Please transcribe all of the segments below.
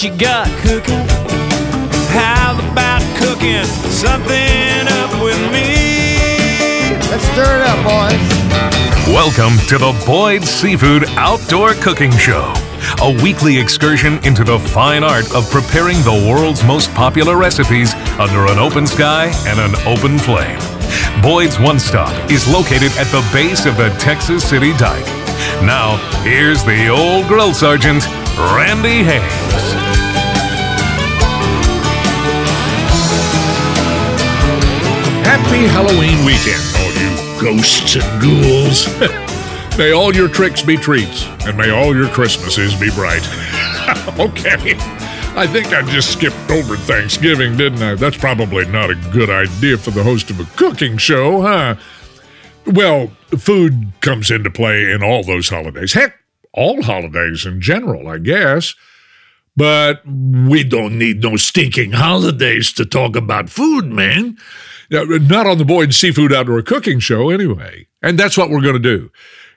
what you got cooking? How about cooking something up with me? Let's stir it up, boys. Welcome to the Boyd Seafood Outdoor Cooking Show, a weekly excursion into the fine art of preparing the world's most popular recipes under an open sky and an open flame. Boyd's One Stop is located at the base of the Texas City Dike. Now, here's the old grill sergeant, Randy Hames. Happy Halloween weekend, all you ghosts and ghouls. may all your tricks be treats, and may all your Christmases be bright. okay, I think I just skipped over Thanksgiving, didn't I? That's probably not a good idea for the host of a cooking show, huh? Well, food comes into play in all those holidays. Heck, all holidays in general, I guess. But we don't need no stinking holidays to talk about food, man. Not on the Boyd Seafood Outdoor Cooking Show, anyway. And that's what we're going to do.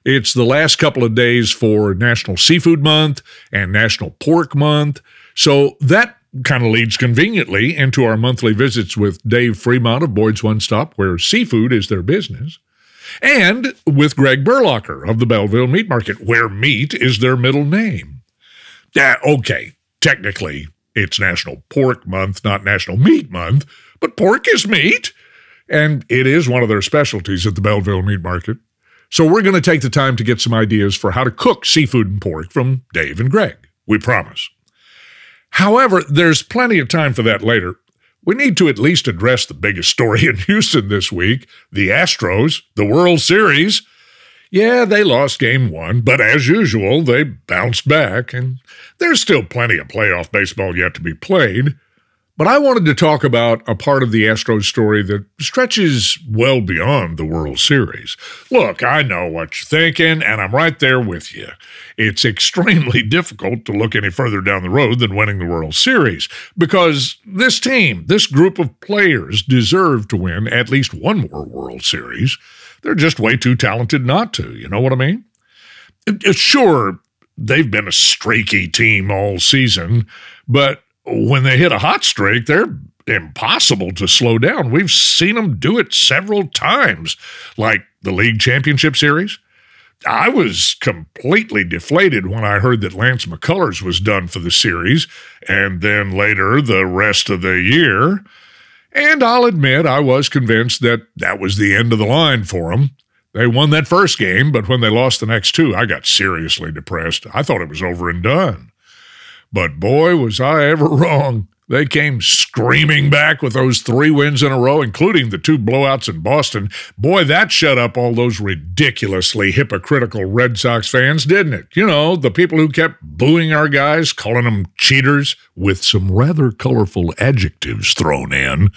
It's the last couple of days for National Seafood Month and National Pork Month. So that kind of leads conveniently into our monthly visits with Dave Fremont of Boyd's One Stop, where seafood is their business, and with Greg Berlocher of the Belleville Meat Market, where meat is their middle name. Yeah, okay, technically it's National Pork Month, not National Meat Month, but pork is meat, and it is one of their specialties at the Belleville Meat Market. So we're going to take the time to get some ideas for how to cook seafood and pork from Dave and Greg. We promise. However, there's plenty of time for that later. We need to at least address the biggest story in Houston this week the Astros, the World Series. Yeah, they lost game one, but as usual, they bounced back, and there's still plenty of playoff baseball yet to be played. But I wanted to talk about a part of the Astros story that stretches well beyond the World Series. Look, I know what you're thinking, and I'm right there with you. It's extremely difficult to look any further down the road than winning the World Series because this team, this group of players, deserve to win at least one more World Series. They're just way too talented not to. You know what I mean? Uh, uh, sure, they've been a streaky team all season, but when they hit a hot streak, they're impossible to slow down. We've seen them do it several times, like the league championship series. I was completely deflated when I heard that Lance McCullers was done for the series, and then later the rest of the year. And I'll admit, I was convinced that that was the end of the line for them. They won that first game, but when they lost the next two, I got seriously depressed. I thought it was over and done. But boy, was I ever wrong. They came screaming back with those three wins in a row, including the two blowouts in Boston. Boy, that shut up all those ridiculously hypocritical Red Sox fans, didn't it? You know, the people who kept booing our guys, calling them cheaters, with some rather colorful adjectives thrown in.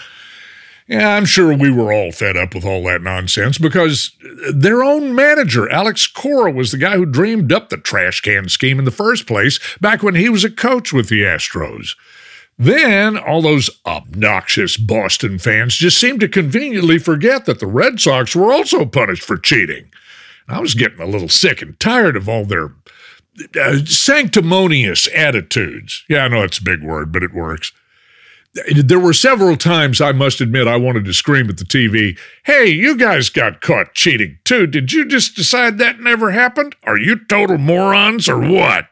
Yeah, I'm sure we were all fed up with all that nonsense because their own manager, Alex Cora, was the guy who dreamed up the trash can scheme in the first place back when he was a coach with the Astros. Then all those obnoxious Boston fans just seemed to conveniently forget that the Red Sox were also punished for cheating. I was getting a little sick and tired of all their uh, sanctimonious attitudes. Yeah, I know it's a big word, but it works there were several times I must admit I wanted to scream at the TV, Hey, you guys got caught cheating too. Did you just decide that never happened? Are you total morons or what?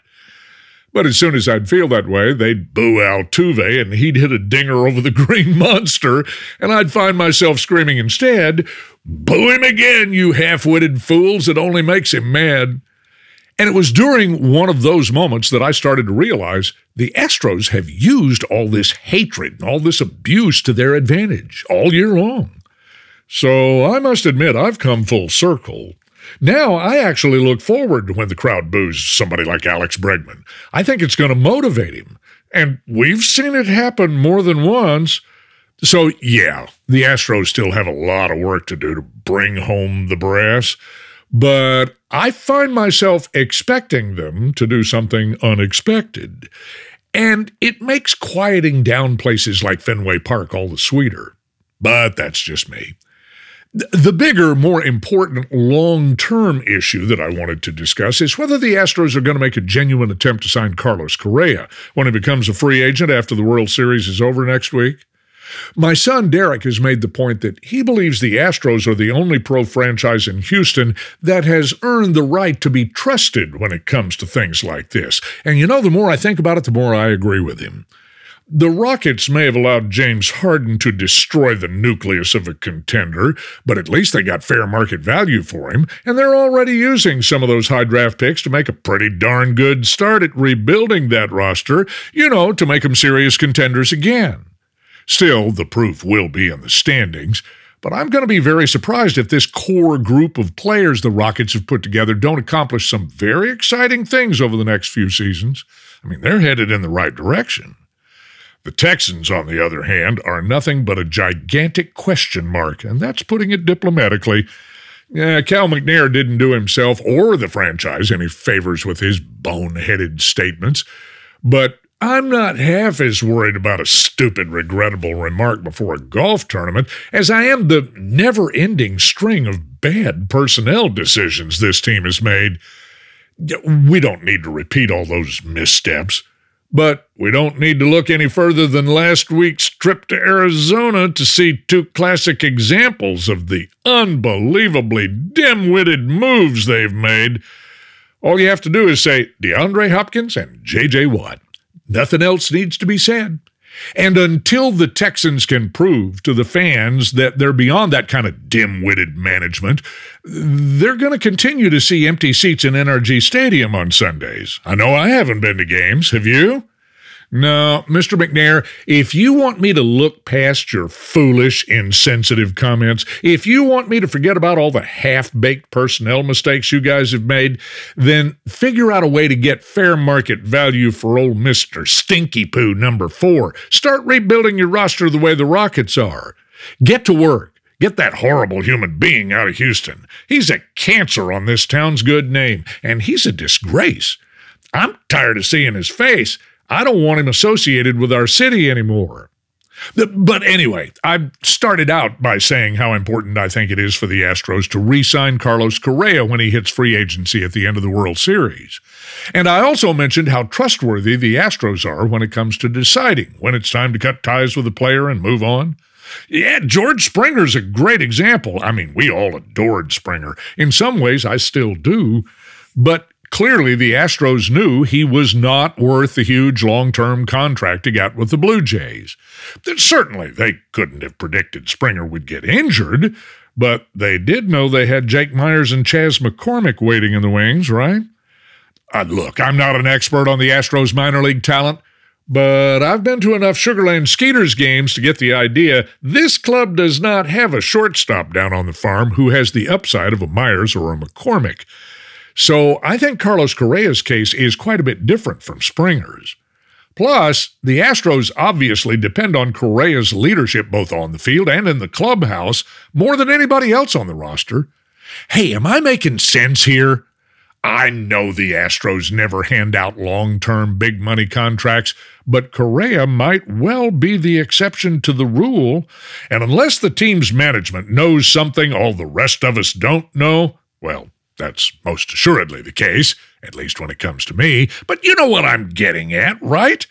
But as soon as I'd feel that way, they'd boo Altuve and he'd hit a dinger over the green monster, and I'd find myself screaming instead, Boo him again, you half witted fools. It only makes him mad. And it was during one of those moments that I started to realize the Astros have used all this hatred and all this abuse to their advantage all year long. So I must admit, I've come full circle. Now I actually look forward to when the crowd boos somebody like Alex Bregman. I think it's going to motivate him. And we've seen it happen more than once. So, yeah, the Astros still have a lot of work to do to bring home the brass but I find myself expecting them to do something unexpected. And it makes quieting down places like Fenway Park all the sweeter. But that's just me. The bigger, more important long term issue that I wanted to discuss is whether the Astros are going to make a genuine attempt to sign Carlos Correa when he becomes a free agent after the World Series is over next week. My son Derek has made the point that he believes the Astros are the only pro franchise in Houston that has earned the right to be trusted when it comes to things like this. And you know, the more I think about it, the more I agree with him. The Rockets may have allowed James Harden to destroy the nucleus of a contender, but at least they got fair market value for him, and they're already using some of those high draft picks to make a pretty darn good start at rebuilding that roster, you know, to make them serious contenders again. Still, the proof will be in the standings. But I'm going to be very surprised if this core group of players the Rockets have put together don't accomplish some very exciting things over the next few seasons. I mean, they're headed in the right direction. The Texans, on the other hand, are nothing but a gigantic question mark, and that's putting it diplomatically. Yeah, Cal McNair didn't do himself or the franchise any favors with his boneheaded statements, but I'm not half as worried about a stupid, regrettable remark before a golf tournament as I am the never ending string of bad personnel decisions this team has made. We don't need to repeat all those missteps. But we don't need to look any further than last week's trip to Arizona to see two classic examples of the unbelievably dim witted moves they've made. All you have to do is say DeAndre Hopkins and J.J. Watt. Nothing else needs to be said. And until the Texans can prove to the fans that they're beyond that kind of dim witted management, they're going to continue to see empty seats in NRG Stadium on Sundays. I know I haven't been to games. Have you? No, Mr. McNair, if you want me to look past your foolish, insensitive comments, if you want me to forget about all the half baked personnel mistakes you guys have made, then figure out a way to get fair market value for old Mr. Stinky Poo number four. Start rebuilding your roster the way the Rockets are. Get to work. Get that horrible human being out of Houston. He's a cancer on this town's good name, and he's a disgrace. I'm tired of seeing his face. I don't want him associated with our city anymore. But anyway, I started out by saying how important I think it is for the Astros to re sign Carlos Correa when he hits free agency at the end of the World Series. And I also mentioned how trustworthy the Astros are when it comes to deciding when it's time to cut ties with a player and move on. Yeah, George Springer's a great example. I mean, we all adored Springer. In some ways, I still do. But Clearly, the Astros knew he was not worth the huge long term contract he got with the Blue Jays. Certainly, they couldn't have predicted Springer would get injured, but they did know they had Jake Meyers and Chas McCormick waiting in the wings, right? Uh, look, I'm not an expert on the Astros minor league talent, but I've been to enough Sugarland Skeeters games to get the idea this club does not have a shortstop down on the farm who has the upside of a Meyers or a McCormick. So I think Carlos Correa's case is quite a bit different from Springer's. Plus, the Astros obviously depend on Correa's leadership both on the field and in the clubhouse more than anybody else on the roster. Hey, am I making sense here? I know the Astros never hand out long term big money contracts, but Correa might well be the exception to the rule. And unless the team's management knows something all the rest of us don't know, well, that's most assuredly the case, at least when it comes to me, but you know what I'm getting at, right?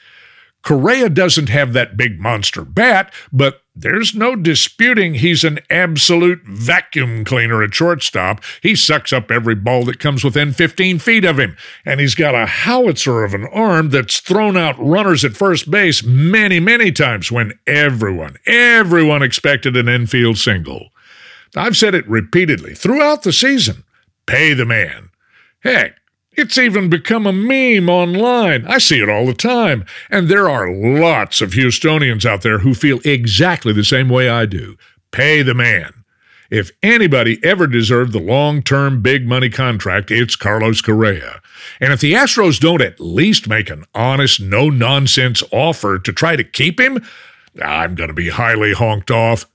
Correa doesn't have that big monster bat, but there's no disputing he's an absolute vacuum cleaner at shortstop. He sucks up every ball that comes within 15 feet of him, and he's got a howitzer of an arm that's thrown out runners at first base many, many times when everyone, everyone expected an infield single. I've said it repeatedly throughout the season. Pay the man. Heck, it's even become a meme online. I see it all the time. And there are lots of Houstonians out there who feel exactly the same way I do. Pay the man. If anybody ever deserved the long term big money contract, it's Carlos Correa. And if the Astros don't at least make an honest, no nonsense offer to try to keep him, I'm going to be highly honked off.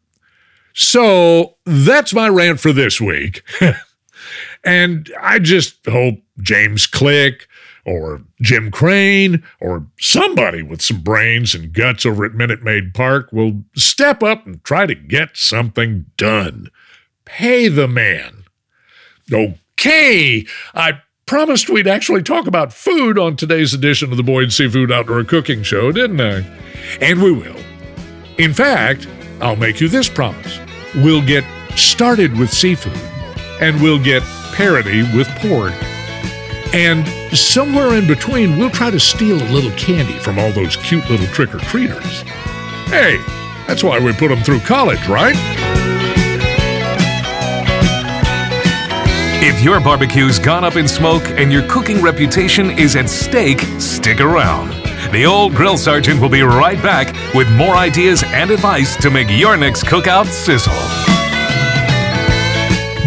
So that's my rant for this week. And I just hope James Click or Jim Crane or somebody with some brains and guts over at Minute Maid Park will step up and try to get something done. pay the man. Okay, I promised we'd actually talk about food on today's edition of the Boyd Seafood Outdoor Cooking Show, didn't I? And we will. In fact, I'll make you this promise. We'll get started with seafood, and we'll get parody with pork. And somewhere in between, we'll try to steal a little candy from all those cute little trick or treaters. Hey, that's why we put them through college, right? If your barbecue's gone up in smoke and your cooking reputation is at stake, stick around. The old grill sergeant will be right back with more ideas and advice to make your next cookout sizzle.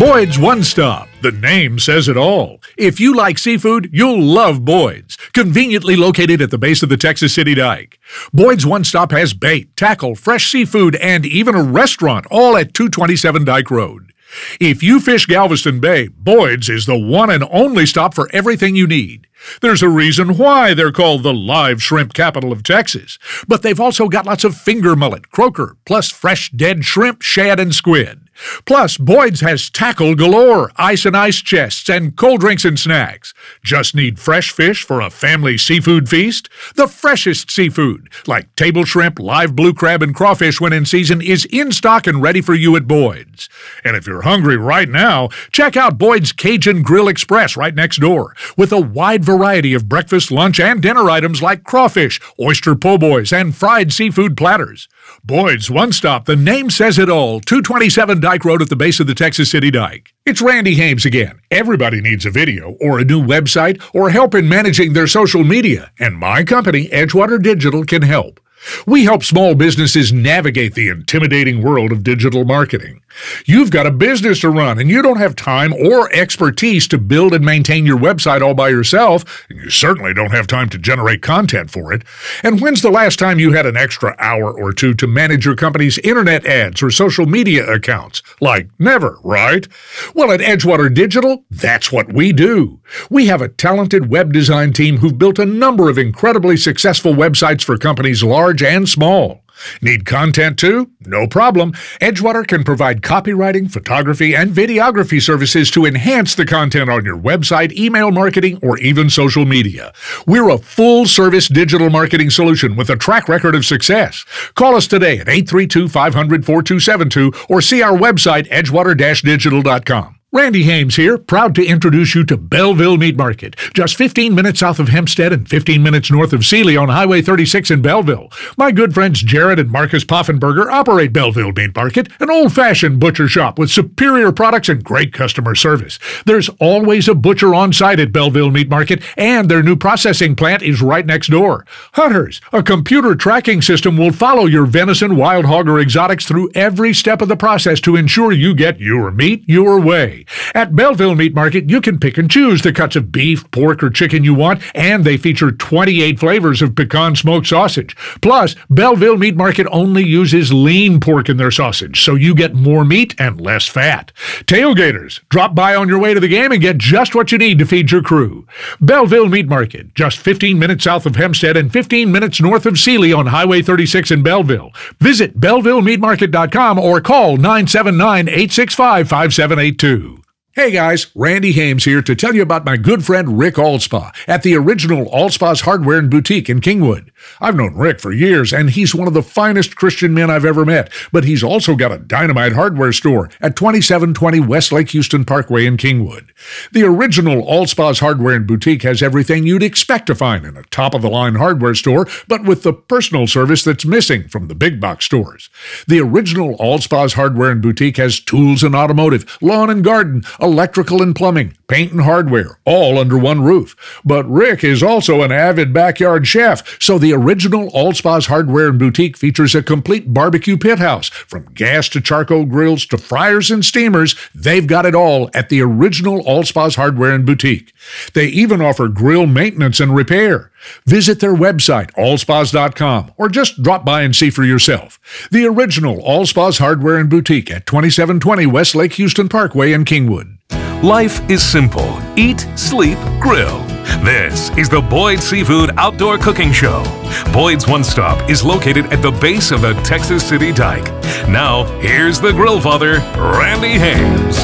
Boyd's One Stop. The name says it all. If you like seafood, you'll love Boyd's. Conveniently located at the base of the Texas City Dike. Boyd's One Stop has bait, tackle, fresh seafood, and even a restaurant, all at 227 Dike Road. If you fish Galveston Bay, Boyd's is the one and only stop for everything you need. There's a reason why they're called the live shrimp capital of Texas. But they've also got lots of finger mullet, croaker, plus fresh dead shrimp, shad, and squid. Plus, Boyd's has tackle galore, ice and ice chests, and cold drinks and snacks. Just need fresh fish for a family seafood feast? The freshest seafood, like table shrimp, live blue crab, and crawfish when in season, is in stock and ready for you at Boyd's. And if you're hungry right now, check out Boyd's Cajun Grill Express right next door, with a wide variety of breakfast, lunch, and dinner items like crawfish, oyster po' boys, and fried seafood platters. Boyd's One Stop, the name says it all, 227 Dyke Road at the base of the Texas City Dyke. It's Randy Hames again. Everybody needs a video, or a new website, or help in managing their social media, and my company, Edgewater Digital, can help. We help small businesses navigate the intimidating world of digital marketing. You've got a business to run and you don't have time or expertise to build and maintain your website all by yourself, and you certainly don't have time to generate content for it. And when's the last time you had an extra hour or two to manage your company's internet ads or social media accounts? Like never, right? Well, at Edgewater Digital, that's what we do. We have a talented web design team who've built a number of incredibly successful websites for companies large and small. Need content too? No problem. Edgewater can provide copywriting, photography, and videography services to enhance the content on your website, email marketing, or even social media. We're a full service digital marketing solution with a track record of success. Call us today at 832 500 4272 or see our website, edgewater digital.com. Randy Hames here, proud to introduce you to Belleville Meat Market, just 15 minutes south of Hempstead and 15 minutes north of Sealy on Highway 36 in Belleville. My good friends Jared and Marcus Poffenberger operate Belleville Meat Market, an old-fashioned butcher shop with superior products and great customer service. There's always a butcher on site at Belleville Meat Market, and their new processing plant is right next door. Hunters, a computer tracking system will follow your venison, wild hog, or exotics through every step of the process to ensure you get your meat your way. At Belleville Meat Market, you can pick and choose the cuts of beef, pork, or chicken you want, and they feature 28 flavors of pecan smoked sausage. Plus, Belleville Meat Market only uses lean pork in their sausage, so you get more meat and less fat. Tailgaters, drop by on your way to the game and get just what you need to feed your crew. Belleville Meat Market, just 15 minutes south of Hempstead and 15 minutes north of Sealy on Highway 36 in Belleville. Visit BellevilleMeatMarket.com or call 979 865 5782. Hey guys, Randy Hames here to tell you about my good friend Rick Allspa at the original Allspa's Hardware and Boutique in Kingwood. I've known Rick for years, and he's one of the finest Christian men I've ever met, but he's also got a dynamite hardware store at 2720 West Lake Houston Parkway in Kingwood. The original Allspa's Hardware and Boutique has everything you'd expect to find in a top of the line hardware store, but with the personal service that's missing from the big box stores. The original Allspa's Hardware and Boutique has tools and automotive, lawn and garden, electrical and plumbing, paint and hardware, all under one roof. But Rick is also an avid backyard chef, so the original Allspa's Hardware and Boutique features a complete barbecue pit house. From gas to charcoal grills to fryers and steamers, they've got it all at the original Allspa's Hardware and Boutique. They even offer grill maintenance and repair. Visit their website, allspas.com, or just drop by and see for yourself. The original Allspas Hardware and Boutique at 2720 West Lake Houston Parkway in Kingwood. Life is simple eat, sleep, grill. This is the Boyd Seafood Outdoor Cooking Show. Boyd's One Stop is located at the base of the Texas City Dike. Now, here's the grill father, Randy Hames.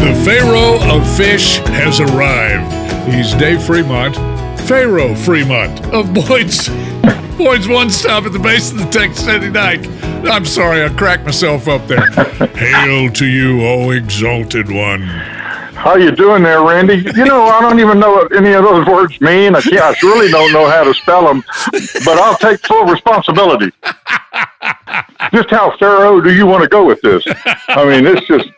The Pharaoh of Fish has arrived. He's Dave Fremont, Pharaoh Fremont of Boyd's Boyd's One Stop at the base of the Texas City Dike. I'm sorry, I cracked myself up there. Hail to you, O exalted one. How you doing there, Randy? You know, I don't even know what any of those words mean. I, I really don't know how to spell them, but I'll take full responsibility. Just how thorough do you want to go with this? I mean, it's just,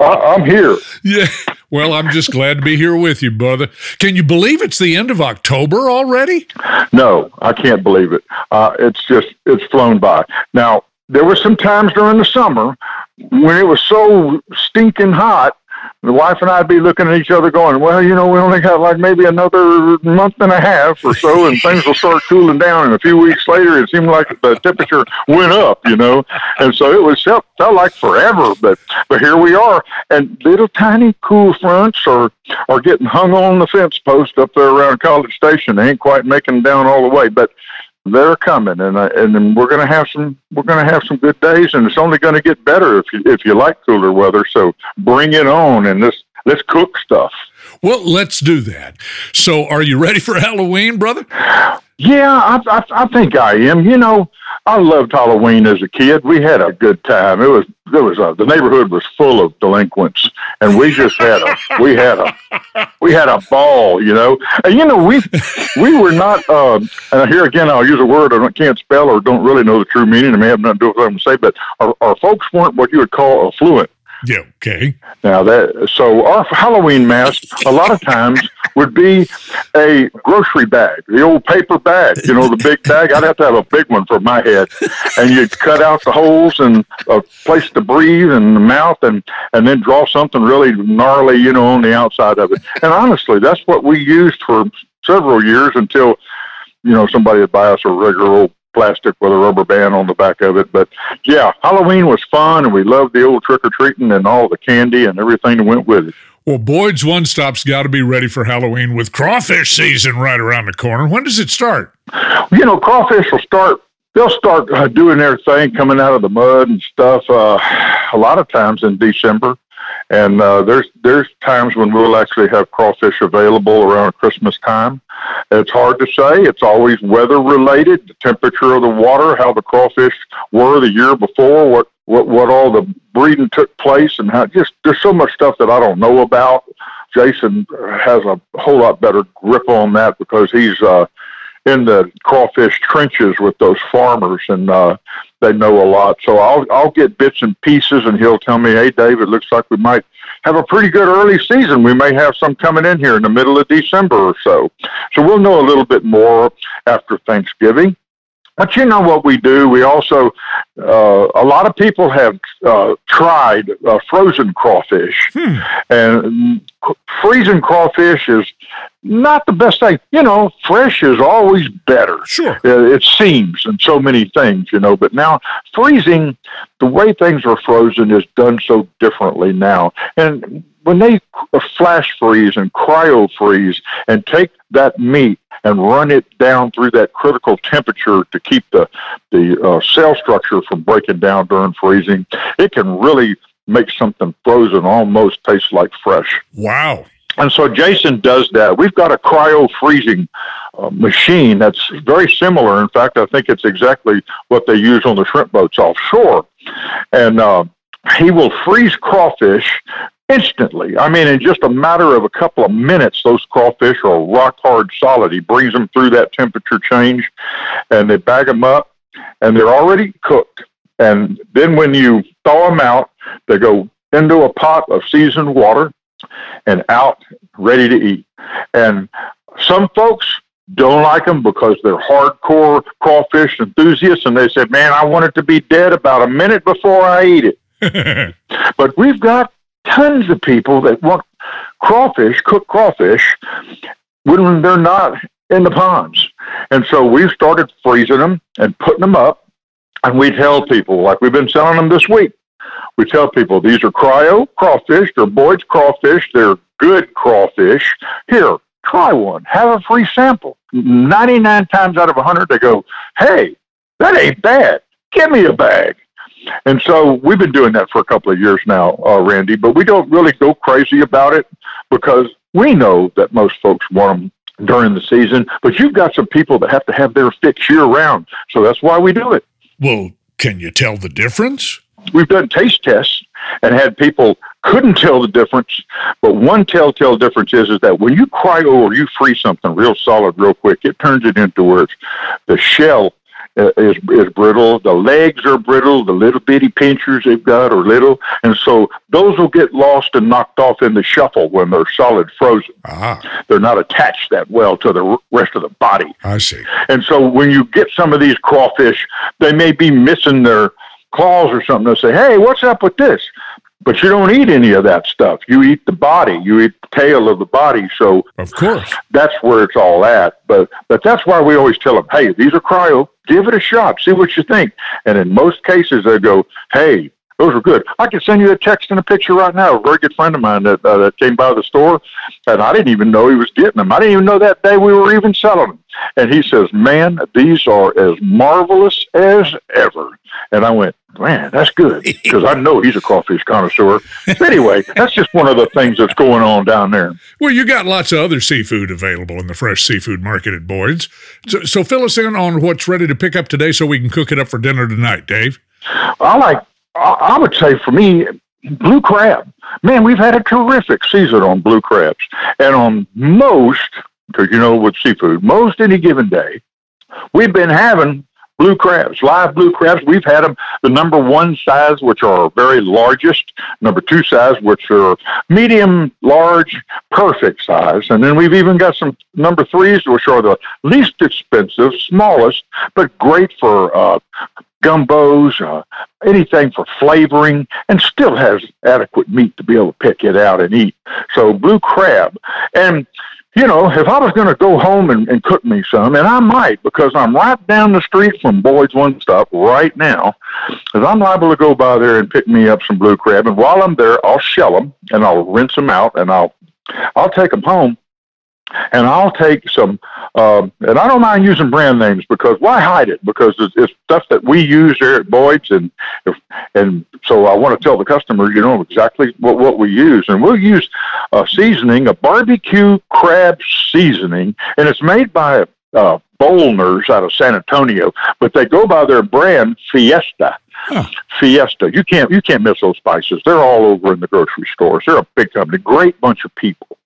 I, I'm here. Yeah. Well, I'm just glad to be here with you, brother. Can you believe it's the end of October already? No, I can't believe it. Uh, it's just, it's flown by. Now, there were some times during the summer when it was so stinking hot the wife and I'd be looking at each other going, well, you know, we only got like maybe another month and a half or so, and things will start cooling down. And a few weeks later, it seemed like the temperature went up, you know, and so it was felt, felt like forever. But but here we are, and little tiny cool fronts are are getting hung on the fence post up there around College Station. They ain't quite making down all the way, but they're coming, and uh, and we're going to have some we're going to have some good days, and it's only going to get better if you if you like cooler weather. So bring it on, and let's let's cook stuff. Well, let's do that. So, are you ready for Halloween, brother? Yeah, I, I, I think I am. You know, I loved Halloween as a kid. We had a good time. It was it was a, the neighborhood was full of delinquents, and we just had a we had a we had a ball. You know, and you know we we were not. Uh, and here again, I'll use a word I can't spell or don't really know the true meaning. It may have nothing to do with what I'm going to say, but our, our folks weren't what you would call affluent. Yeah. Okay. Now that so our Halloween mask a lot of times would be a grocery bag, the old paper bag, you know, the big bag. I'd have to have a big one for my head, and you'd cut out the holes and a place to breathe and the mouth, and and then draw something really gnarly, you know, on the outside of it. And honestly, that's what we used for several years until you know somebody would buy us a regular old plastic with a rubber band on the back of it. But yeah, Halloween was fun, and we loved the old trick or treating and all the candy and everything that went with it. Well, Boyd's One Stop's got to be ready for Halloween with crawfish season right around the corner. When does it start? You know, crawfish will start. They'll start uh, doing their thing, coming out of the mud and stuff. Uh, a lot of times in December, and uh, there's there's times when we'll actually have crawfish available around Christmas time. It's hard to say. It's always weather related, the temperature of the water, how the crawfish were the year before, what what what all the breeding took place, and how just there's so much stuff that I don't know about. Jason has a whole lot better grip on that because he's uh, in the crawfish trenches with those farmers, and uh, they know a lot. So I'll I'll get bits and pieces, and he'll tell me, "Hey, Dave, it looks like we might have a pretty good early season. We may have some coming in here in the middle of December or so. So we'll know a little bit more after Thanksgiving." But you know what we do? We also, uh, a lot of people have uh, tried uh, frozen crawfish, Hmm. and freezing crawfish is not the best thing. You know, fresh is always better. Sure. Uh, it seems in so many things, you know. But now freezing, the way things are frozen is done so differently now. And when they flash freeze and cryo freeze and take that meat and run it down through that critical temperature to keep the the uh, cell structure from breaking down during freezing, it can really make something frozen almost taste like fresh. Wow. And so Jason does that. We've got a cryo freezing uh, machine that's very similar. In fact, I think it's exactly what they use on the shrimp boats offshore. And uh, he will freeze crawfish instantly. I mean, in just a matter of a couple of minutes, those crawfish are rock hard solid. He brings them through that temperature change and they bag them up and they're already cooked. And then when you thaw them out, they go into a pot of seasoned water and out ready to eat. And some folks don't like them because they're hardcore crawfish enthusiasts and they said, man, I want it to be dead about a minute before I eat it. But we've got tons of people that want crawfish, cooked crawfish, when they're not in the ponds. And so we've started freezing them and putting them up. And we tell people, like we've been selling them this week, we tell people these are cryo crawfish, they're Boyd's crawfish, they're good crawfish, here, try one. Have a free sample. 99 times out of 100, they go, hey, that ain't bad. Give me a bag. And so we've been doing that for a couple of years now, uh, Randy, but we don't really go crazy about it because we know that most folks want them during the season, but you've got some people that have to have their fix year round. So that's why we do it. Well, can you tell the difference? We've done taste tests and had people couldn't tell the difference. But one telltale difference is, is that when you cryo or you freeze something real solid real quick, it turns it into where the shell uh, is is brittle. The legs are brittle. The little bitty pinchers they've got are little, and so those will get lost and knocked off in the shuffle when they're solid frozen. Ah, They're not attached that well to the r- rest of the body. I see. And so when you get some of these crawfish, they may be missing their claws or something. They'll say, hey, what's up with this? But you don't eat any of that stuff. You eat the body. You eat the tail of the body. So Of course. that's where it's all at. But but that's why we always tell them, hey, these are cryo. Give it a shot. See what you think. And in most cases, they go, hey, those were good. I can send you a text and a picture right now. A very good friend of mine that, uh, that came by the store, and I didn't even know he was getting them. I didn't even know that day we were even selling them. And he says, "Man, these are as marvelous as ever." And I went, "Man, that's good," because I know he's a crawfish connoisseur. But anyway, that's just one of the things that's going on down there. Well, you got lots of other seafood available in the fresh seafood market at Boyd's. So, so fill us in on what's ready to pick up today so we can cook it up for dinner tonight, Dave. I like. I would say for me, blue crab. Man, we've had a terrific season on blue crabs, and on most, because you know with seafood, most any given day, we've been having blue crabs, live blue crabs. We've had them the number one size, which are very largest, number two size, which are medium, large, perfect size, and then we've even got some number threes, which are the least expensive, smallest, but great for uh, gumbos, uh, anything for flavoring, and still has adequate meat to be able to pick it out and eat. So blue crab, and you know, if I was going to go home and, and cook me some, and I might because I'm right down the street from Boyd's One Stop right now, because I'm liable to go by there and pick me up some blue crab, and while I'm there, I'll shell them and I'll rinse them out and I'll I'll take them home and I'll take some, um, and I don't mind using brand names because why hide it? Because it's, it's stuff that we use here at Boyd's, and if, and so I want to tell the customer, you know, exactly what what we use, and we'll use a seasoning, a barbecue crab seasoning, and it's made by uh, Bolners out of San Antonio, but they go by their brand Fiesta. Huh. Fiesta. You can't you can't miss those spices. They're all over in the grocery stores. They're a big company, great bunch of people.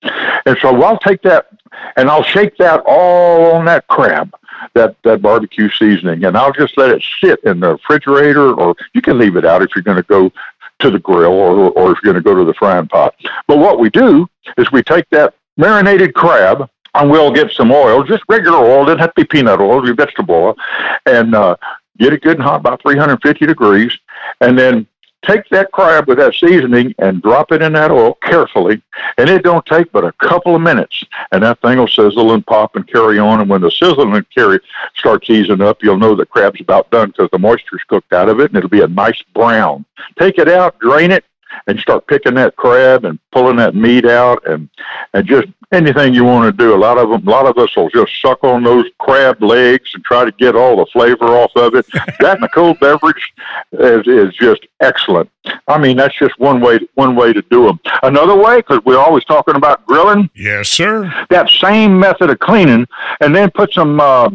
And so I'll take that and I'll shake that all on that crab, that that barbecue seasoning, and I'll just let it sit in the refrigerator, or you can leave it out if you're going to go to the grill or or if you're going to go to the frying pot. But what we do is we take that marinated crab and we'll get some oil, just regular oil. Doesn't have to be peanut oil, your vegetable oil, and uh, get it good and hot, about 350 degrees, and then take that crab with that seasoning and drop it in that oil carefully. And it don't take but a couple of minutes, and that thing will sizzle and pop and carry on. And when the sizzle and carry starts easing up, you'll know the crab's about done because the moisture's cooked out of it, and it'll be a nice brown. Take it out, drain it, and start picking that crab and pulling that meat out and and just anything you want to do. A lot of them, a lot of us will just suck on those crab legs and try to get all the flavor off of it. that and a cold beverage is, is just excellent. I mean, that's just one way one way to do them. Another way, because we're always talking about grilling, Yes, sir. that same method of cleaning, and then put some. Uh,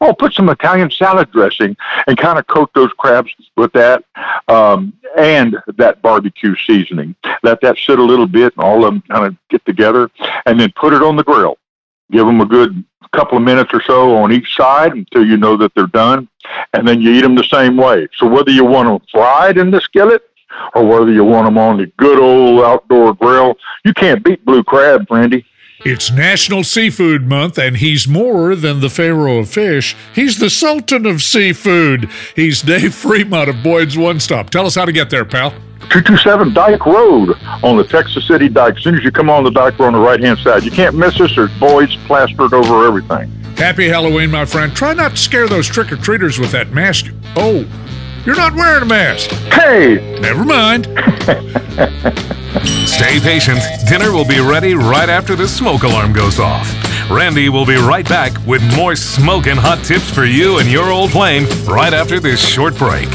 Oh, put some Italian salad dressing and kind of coat those crabs with that um, and that barbecue seasoning. Let that sit a little bit and all of them kind of get together and then put it on the grill. Give them a good couple of minutes or so on each side until you know that they're done. And then you eat them the same way. So whether you want them fried in the skillet or whether you want them on the good old outdoor grill, you can't beat blue crab, Randy. It's National Seafood Month, and he's more than the Pharaoh of Fish. He's the Sultan of Seafood. He's Dave Fremont of Boyd's One Stop. Tell us how to get there, pal. 227 Dyke Road on the Texas City Dyke. As soon as you come on the Dyke Road on the right hand side, you can't miss us. There's Boyd's plastered over everything. Happy Halloween, my friend. Try not to scare those trick or treaters with that mask. Oh, you're not wearing a mask. Hey, Never mind. Stay patient. Dinner will be ready right after the smoke alarm goes off. Randy will be right back with more smoking hot tips for you and your old plane right after this short break.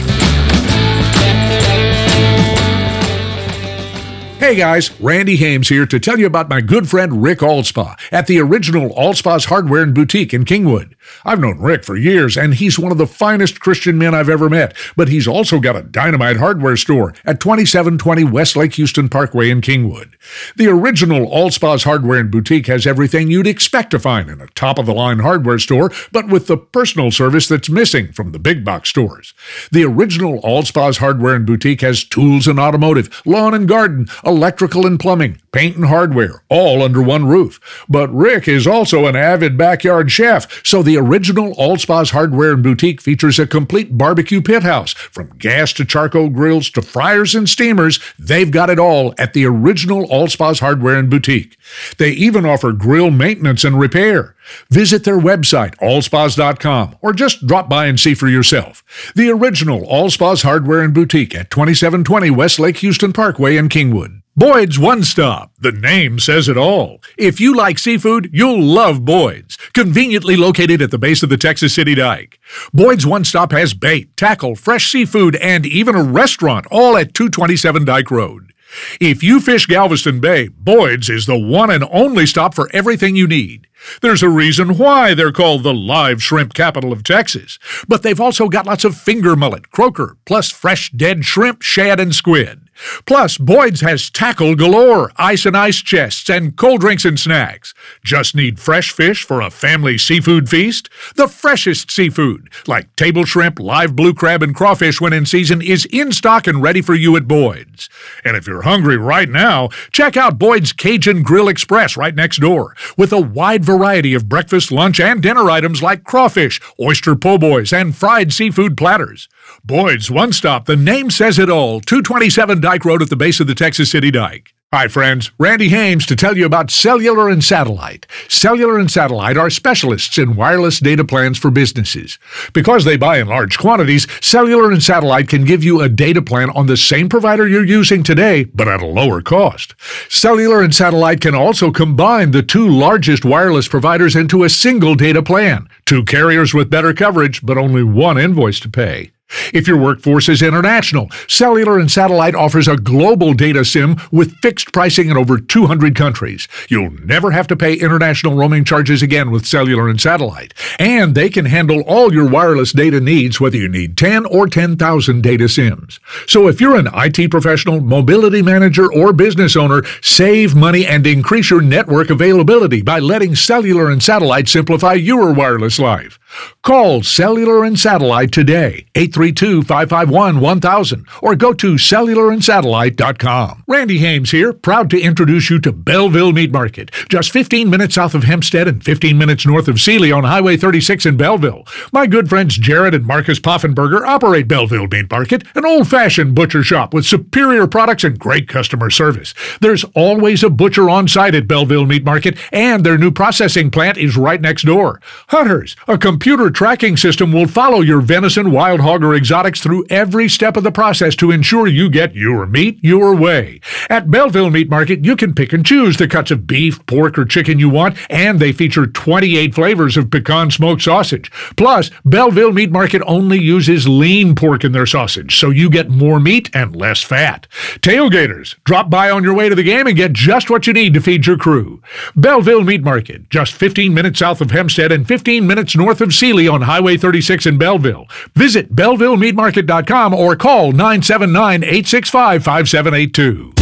Hey guys, Randy Hames here to tell you about my good friend Rick Allspa at the original Allspa's Hardware and Boutique in Kingwood. I've known Rick for years, and he's one of the finest Christian men I've ever met. But he's also got a dynamite hardware store at 2720 West Lake Houston Parkway in Kingwood. The original Allspa's Hardware and Boutique has everything you'd expect to find in a top of the line hardware store, but with the personal service that's missing from the big box stores. The original Allspa's Hardware and Boutique has tools and automotive, lawn and garden, electrical and plumbing, paint and hardware, all under one roof. But Rick is also an avid backyard chef, so the original Allspa's Hardware and Boutique features a complete barbecue pit house. From gas to charcoal grills to fryers and steamers, they've got it all at the original Allspa's Hardware and Boutique. They even offer grill maintenance and repair. Visit their website, allspas.com, or just drop by and see for yourself. The original Allspa's Hardware and Boutique at 2720 West Lake Houston Parkway in Kingwood. Boyd's One Stop. The name says it all. If you like seafood, you'll love Boyd's. Conveniently located at the base of the Texas City Dike. Boyd's One Stop has bait, tackle, fresh seafood, and even a restaurant, all at 227 Dike Road. If you fish Galveston Bay, Boyd's is the one and only stop for everything you need. There's a reason why they're called the live shrimp capital of Texas. But they've also got lots of finger mullet, croaker, plus fresh dead shrimp, shad, and squid. Plus, Boyd's has tackle galore, ice and ice chests, and cold drinks and snacks. Just need fresh fish for a family seafood feast? The freshest seafood, like table shrimp, live blue crab, and crawfish when in season, is in stock and ready for you at Boyd's. And if you're hungry right now, check out Boyd's Cajun Grill Express right next door, with a wide variety of breakfast, lunch, and dinner items like crawfish, oyster po' boys, and fried seafood platters. Boyd's One Stop, the name says it all, 227 Dike Road at the base of the Texas City Dike. Hi, friends. Randy Hames to tell you about Cellular and Satellite. Cellular and Satellite are specialists in wireless data plans for businesses. Because they buy in large quantities, Cellular and Satellite can give you a data plan on the same provider you're using today, but at a lower cost. Cellular and Satellite can also combine the two largest wireless providers into a single data plan. Two carriers with better coverage, but only one invoice to pay. If your workforce is international, Cellular and Satellite offers a global data SIM with fixed pricing in over 200 countries. You'll never have to pay international roaming charges again with Cellular and Satellite. And they can handle all your wireless data needs, whether you need 10 or 10,000 data SIMs. So if you're an IT professional, mobility manager, or business owner, save money and increase your network availability by letting Cellular and Satellite simplify your wireless life. Call Cellular and Satellite today, 832-551-1000, or go to cellularandsatellite.com. Randy Hames here, proud to introduce you to Belleville Meat Market, just 15 minutes south of Hempstead and 15 minutes north of Sealy on Highway 36 in Belleville. My good friends Jared and Marcus Poffenberger operate Belleville Meat Market, an old-fashioned butcher shop with superior products and great customer service. There's always a butcher on site at Belleville Meat Market, and their new processing plant is right next door. Hunters, a computer tracking system will follow your venison, wild hog, or exotics through every step of the process to ensure you get your meat your way. At Belleville Meat Market, you can pick and choose the cuts of beef, pork, or chicken you want, and they feature 28 flavors of pecan smoked sausage. Plus, Belleville Meat Market only uses lean pork in their sausage, so you get more meat and less fat. Tailgaters, drop by on your way to the game and get just what you need to feed your crew. Belleville Meat Market, just 15 minutes south of Hempstead and 15 minutes north of Sealy on Highway 36 in Belleville. Visit BellevilleMeatMarket.com or call 979 865 5782.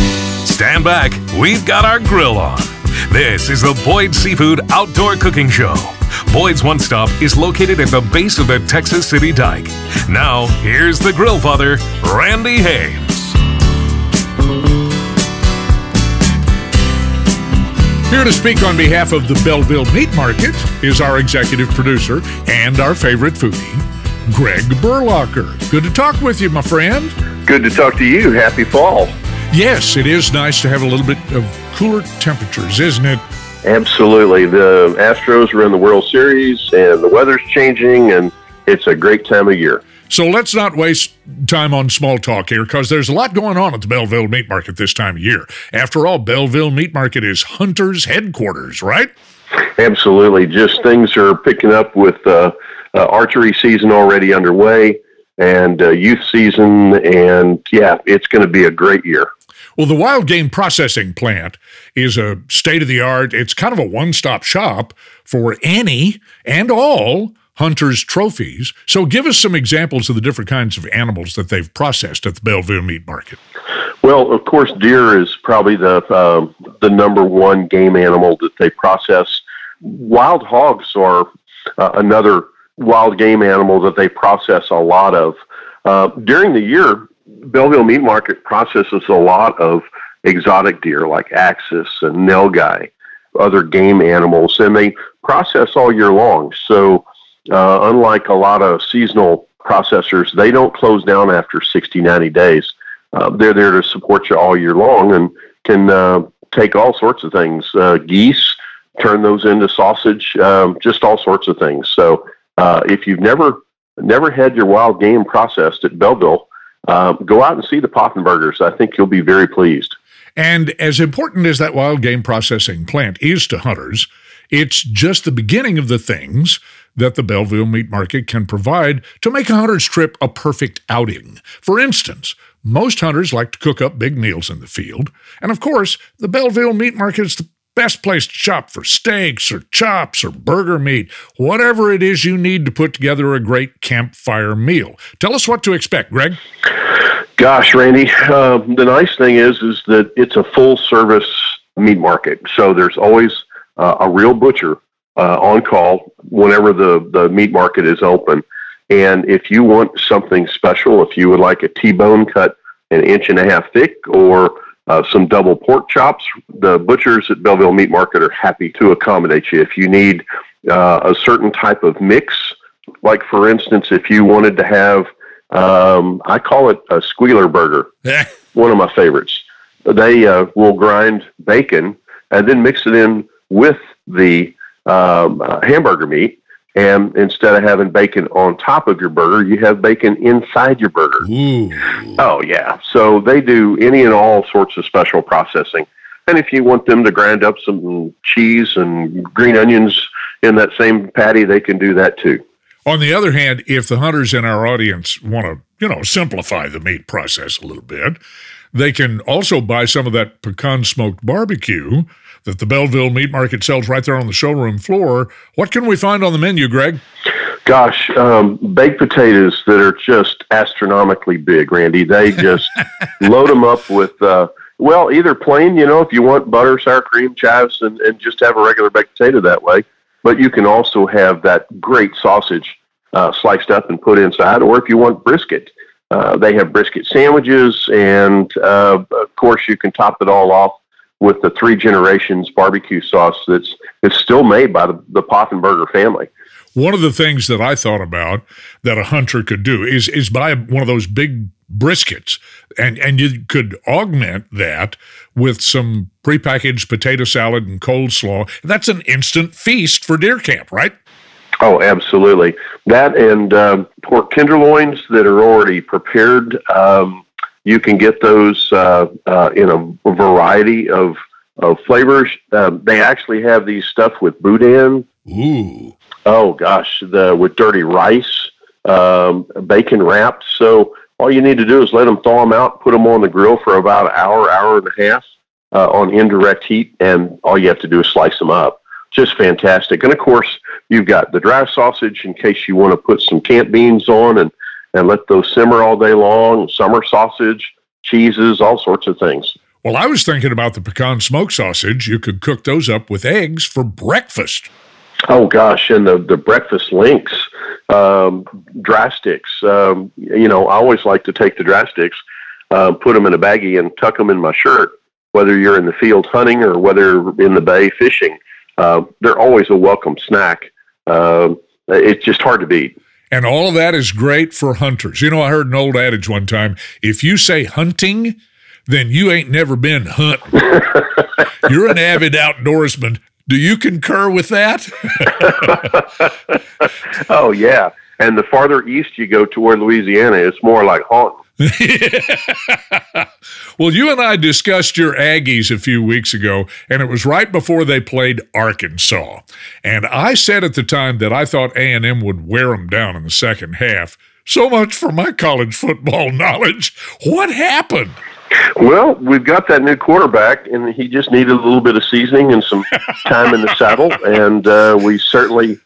Stand back, we've got our grill on. This is the Boyd Seafood Outdoor Cooking Show. Boyd's One Stop is located at the base of the Texas City Dike. Now, here's the grill father, Randy Hames. Here to speak on behalf of the Belleville Meat Market is our executive producer and our favorite foodie, Greg Berlocher. Good to talk with you, my friend. Good to talk to you. Happy fall. Yes, it is nice to have a little bit of cooler temperatures, isn't it? Absolutely. The Astros are in the World Series and the weather's changing and it's a great time of year. So let's not waste time on small talk here because there's a lot going on at the Belleville Meat Market this time of year. After all, Belleville Meat Market is Hunter's headquarters, right? Absolutely. Just things are picking up with uh, uh, archery season already underway and uh, youth season. And yeah, it's going to be a great year. Well, the wild game processing plant is a state of the art, it's kind of a one stop shop for any and all hunters' trophies. So give us some examples of the different kinds of animals that they've processed at the Belleville Meat Market. Well, of course, deer is probably the uh, the number one game animal that they process. Wild hogs are uh, another wild game animal that they process a lot of. Uh, during the year, Belleville Meat Market processes a lot of exotic deer like axis and nilgai, other game animals, and they process all year long. So uh, unlike a lot of seasonal processors, they don't close down after 60, 90 days. Uh, they're there to support you all year long and can uh, take all sorts of things. Uh, geese, turn those into sausage, um, just all sorts of things. So uh, if you've never never had your wild game processed at Belleville, uh, go out and see the Poffenbergers. I think you'll be very pleased. And as important as that wild game processing plant is to hunters, it's just the beginning of the things that the Belleville Meat Market can provide to make a hunter's trip a perfect outing. For instance, most hunters like to cook up big meals in the field, and of course, the Belleville Meat Market is the best place to shop for steaks or chops or burger meat, whatever it is you need to put together a great campfire meal. Tell us what to expect, Greg. Gosh, Randy, uh, the nice thing is is that it's a full service meat market, so there's always uh, a real butcher uh, on call whenever the, the meat market is open. And if you want something special, if you would like a T-bone cut an inch and a half thick or uh, some double pork chops, the butchers at Belleville Meat Market are happy to accommodate you. If you need uh, a certain type of mix, like for instance, if you wanted to have, um, I call it a squealer burger, one of my favorites. They uh, will grind bacon and then mix it in with the um, uh, hamburger meat. And instead of having bacon on top of your burger, you have bacon inside your burger. Ooh. Oh, yeah. So they do any and all sorts of special processing. And if you want them to grind up some cheese and green onions in that same patty, they can do that too. On the other hand, if the hunters in our audience want to, you know, simplify the meat process a little bit, they can also buy some of that pecan smoked barbecue that the Belleville Meat Market sells right there on the showroom floor. What can we find on the menu, Greg? Gosh, um, baked potatoes that are just astronomically big, Randy. They just load them up with, uh, well, either plain, you know, if you want butter, sour cream, chives, and, and just have a regular baked potato that way. But you can also have that great sausage uh, sliced up and put inside, or if you want brisket. Uh, they have brisket sandwiches, and uh, of course, you can top it all off with the three generations barbecue sauce that's it's still made by the, the Poffenberger family. One of the things that I thought about that a hunter could do is is buy one of those big briskets, and and you could augment that with some prepackaged potato salad and coleslaw. That's an instant feast for deer camp, right? Oh, absolutely. That and um, pork tenderloins that are already prepared. Um, you can get those uh, uh, in a variety of, of flavors. Um, they actually have these stuff with boudin. Ooh. Oh gosh, the with dirty rice, um, bacon wrapped. So all you need to do is let them thaw them out, put them on the grill for about an hour, hour and a half uh, on indirect heat, and all you have to do is slice them up. Just fantastic. And of course, you've got the dry sausage in case you want to put some camp beans on and and let those simmer all day long. Summer sausage, cheeses, all sorts of things. Well, I was thinking about the pecan smoked sausage. You could cook those up with eggs for breakfast. Oh gosh, and the the breakfast links, um, dry sticks. Um, you know, I always like to take the dry sticks, uh, put them in a baggie, and tuck them in my shirt. Whether you're in the field hunting or whether in the bay fishing, uh, they're always a welcome snack. Uh, it's just hard to beat. And all of that is great for hunters. You know, I heard an old adage one time if you say hunting, then you ain't never been hunting. You're an avid outdoorsman. Do you concur with that? oh, yeah. And the farther east you go toward Louisiana, it's more like haunting. well, you and I discussed your Aggies a few weeks ago, and it was right before they played Arkansas. And I said at the time that I thought A&M would wear them down in the second half. So much for my college football knowledge. What happened? Well, we've got that new quarterback, and he just needed a little bit of seasoning and some time in the saddle. And uh, we certainly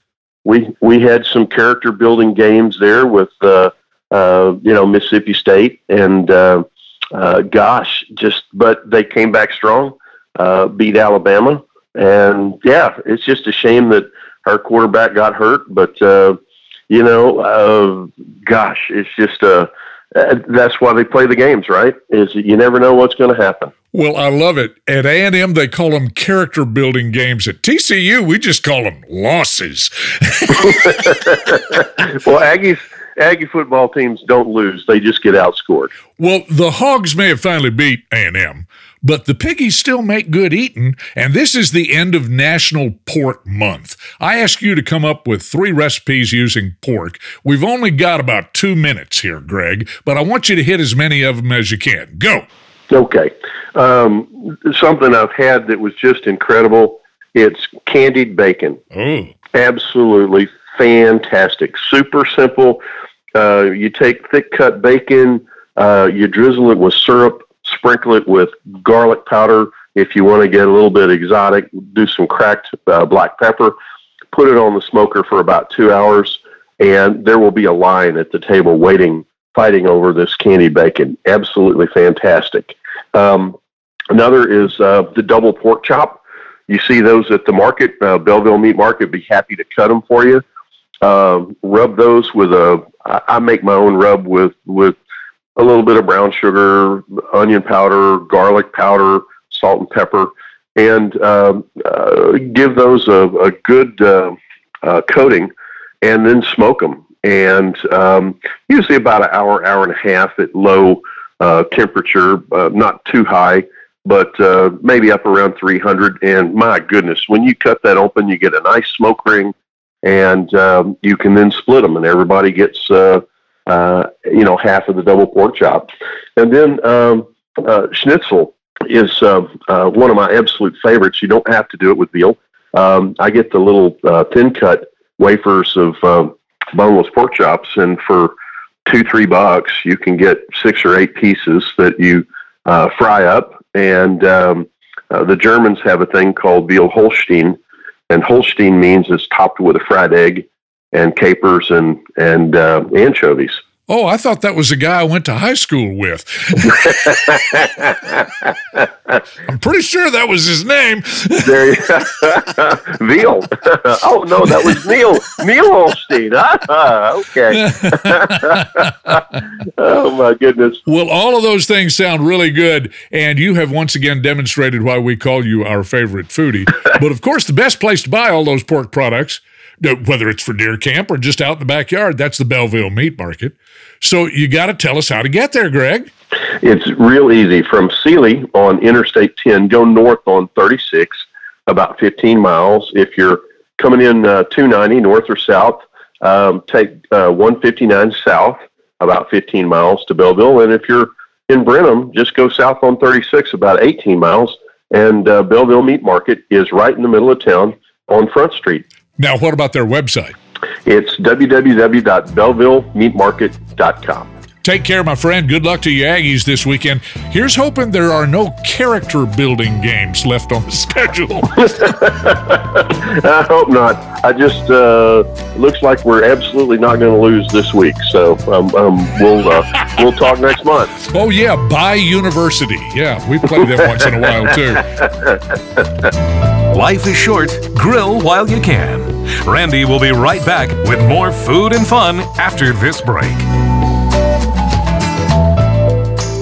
we we had some character building games there with uh, uh, you know Mississippi State, and uh, uh, gosh, just but they came back strong, uh, beat Alabama, and yeah, it's just a shame that our quarterback got hurt, but. Uh, you know, uh, gosh, it's just uh, uh, that's why they play the games, right? Is you never know what's going to happen. Well, I love it. At A and M, they call them character building games. At TCU, we just call them losses. well, Aggies. Aggie football teams don't lose; they just get outscored. Well, the Hogs may have finally beat A and M, but the piggies still make good eating, and this is the end of National Pork Month. I ask you to come up with three recipes using pork. We've only got about two minutes here, Greg, but I want you to hit as many of them as you can. Go. Okay. Um, something I've had that was just incredible. It's candied bacon. Oh. Absolutely fantastic. Super simple. Uh, you take thick cut bacon, uh, you drizzle it with syrup, sprinkle it with garlic powder. If you want to get a little bit exotic, do some cracked uh, black pepper. Put it on the smoker for about two hours, and there will be a line at the table waiting, fighting over this candy bacon. Absolutely fantastic. Um, another is uh, the double pork chop. You see those at the market, uh, Belleville Meat Market. Be happy to cut them for you. Rub those with a. I make my own rub with with a little bit of brown sugar, onion powder, garlic powder, salt and pepper, and um, uh, give those a, a good uh, uh, coating, and then smoke them. And um, usually about an hour, hour and a half at low uh, temperature, uh, not too high, but uh, maybe up around 300. And my goodness, when you cut that open, you get a nice smoke ring, and um, you can then split them, and everybody gets uh, you know, half of the double pork chop. And then um, uh, schnitzel is uh, uh, one of my absolute favorites. You don't have to do it with veal. Um, I get the little uh, thin cut wafers of uh, boneless pork chops, and for two, three bucks, you can get six or eight pieces that you uh, fry up. And um, uh, the Germans have a thing called veal Holstein, and Holstein means it's topped with a fried egg and capers and and uh, anchovies. Oh, I thought that was the guy I went to high school with. I'm pretty sure that was his name. there you Veal. oh no, that was Neil Neil Holstein. Ah, okay. oh my goodness. Well, all of those things sound really good, and you have once again demonstrated why we call you our favorite foodie. but of course, the best place to buy all those pork products whether it's for deer camp or just out in the backyard. That's the Belleville Meat Market. So you got to tell us how to get there, Greg. It's real easy from Sealy on Interstate 10. Go north on 36, about 15 miles. If you're coming in uh, 290 north or south, um, take uh, 159 south, about 15 miles to Belleville. And if you're in Brenham, just go south on 36, about 18 miles. And uh, Belleville Meat Market is right in the middle of town on Front Street. Now, what about their website? It's www.bellevillemeatmarket.com. Take care, my friend. Good luck to you Aggies this weekend. Here's hoping there are no character building games left on the schedule. I hope not. I just uh, looks like we're absolutely not going to lose this week. So um, um, we'll uh, we'll talk next month. Oh yeah, by University. Yeah, we play them once in a while too. Life is short. Grill while you can. Randy will be right back with more food and fun after this break.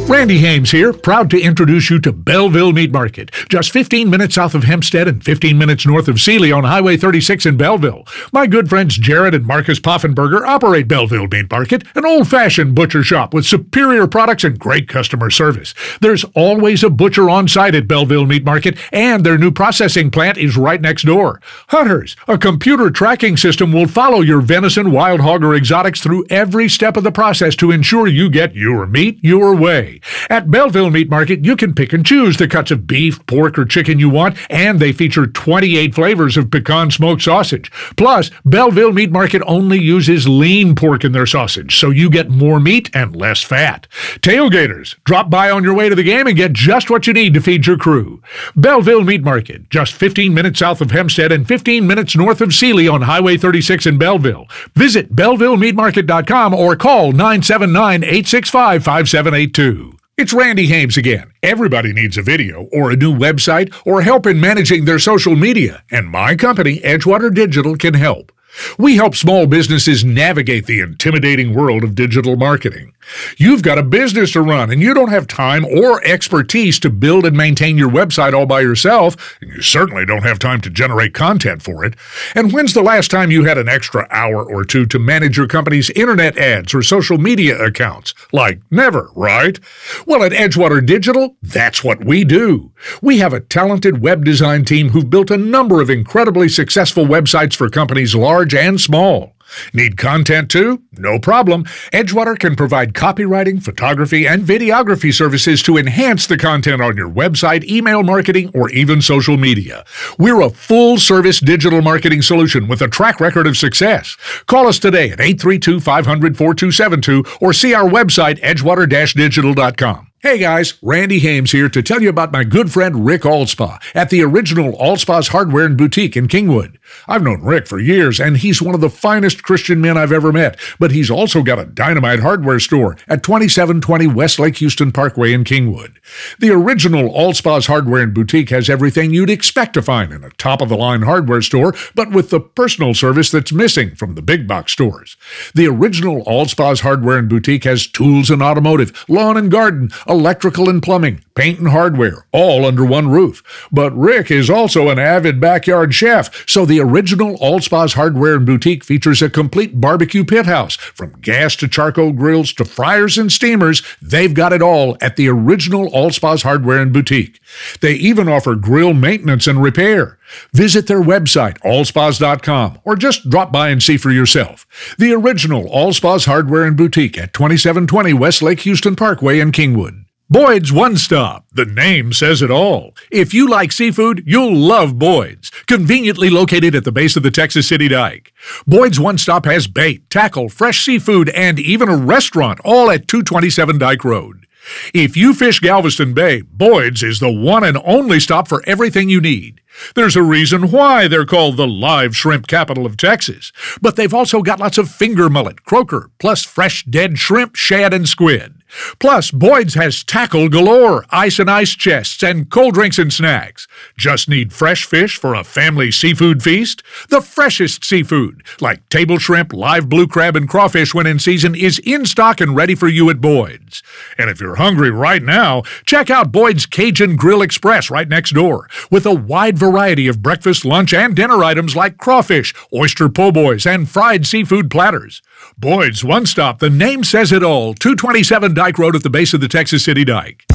Randy Hames here, proud to introduce you to Belleville Meat Market, just 15 minutes south of Hempstead and 15 minutes north of Sealy on Highway 36 in Belleville. My good friends Jared and Marcus Poffenberger operate Belleville Meat Market, an old-fashioned butcher shop with superior products and great customer service. There's always a butcher on site at Belleville Meat Market, and their new processing plant is right next door. Hunters, a computer tracking system will follow your venison, wild hog, or exotics through every step of the process to ensure you get your meat your way. At Belleville Meat Market, you can pick and choose the cuts of beef, pork, or chicken you want, and they feature 28 flavors of pecan smoked sausage. Plus, Belleville Meat Market only uses lean pork in their sausage, so you get more meat and less fat. Tailgaters, drop by on your way to the game and get just what you need to feed your crew. Belleville Meat Market, just 15 minutes south of Hempstead and 15 minutes north of Sealy on Highway 36 in Belleville. Visit BellevilleMeatMarket.com or call 979 865 5782. It's Randy Hames again. Everybody needs a video or a new website or help in managing their social media, and my company, Edgewater Digital, can help. We help small businesses navigate the intimidating world of digital marketing. You've got a business to run and you don't have time or expertise to build and maintain your website all by yourself, and you certainly don't have time to generate content for it. And when's the last time you had an extra hour or two to manage your company's internet ads or social media accounts? Like never, right? Well, at Edgewater Digital, that's what we do. We have a talented web design team who've built a number of incredibly successful websites for companies large and small. Need content too? No problem. Edgewater can provide copywriting, photography, and videography services to enhance the content on your website, email marketing, or even social media. We're a full service digital marketing solution with a track record of success. Call us today at 832 500 4272 or see our website, edgewater digital.com. Hey guys, Randy Hames here to tell you about my good friend Rick Allspa at the original Allspa's Hardware and Boutique in Kingwood. I've known Rick for years, and he's one of the finest Christian men I've ever met, but he's also got a dynamite hardware store at 2720 West Lake Houston Parkway in Kingwood. The original Allspa's Hardware and Boutique has everything you'd expect to find in a top of the line hardware store, but with the personal service that's missing from the big box stores. The original Allspa's Hardware and Boutique has tools and automotive, lawn and garden, electrical and plumbing, paint and hardware, all under one roof. But Rick is also an avid backyard chef, so the original Allspa's Hardware and Boutique features a complete barbecue pit house. From gas to charcoal grills to fryers and steamers, they've got it all at the original Allspa's Hardware and Boutique. They even offer grill maintenance and repair. Visit their website, allspas.com, or just drop by and see for yourself. The original Allspas Hardware and Boutique at 2720 West Lake Houston Parkway in Kingwood. Boyd's One Stop. The name says it all. If you like seafood, you'll love Boyd's. Conveniently located at the base of the Texas City Dike. Boyd's One Stop has bait, tackle, fresh seafood, and even a restaurant, all at 227 Dike Road. If you fish Galveston Bay, Boyd's is the one and only stop for everything you need. There's a reason why they're called the live shrimp capital of Texas. But they've also got lots of finger mullet, croaker, plus fresh dead shrimp, shad, and squid. Plus, Boyd's has tackle galore, ice and ice chests, and cold drinks and snacks. Just need fresh fish for a family seafood feast? The freshest seafood, like table shrimp, live blue crab, and crawfish when in season, is in stock and ready for you at Boyd's. And if you're hungry right now, check out Boyd's Cajun Grill Express right next door, with a wide variety of breakfast, lunch, and dinner items like crawfish, oyster po' boys, and fried seafood platters. Boyd's One Stop, the name says it all, 227 Dike Road at the base of the Texas City Dike.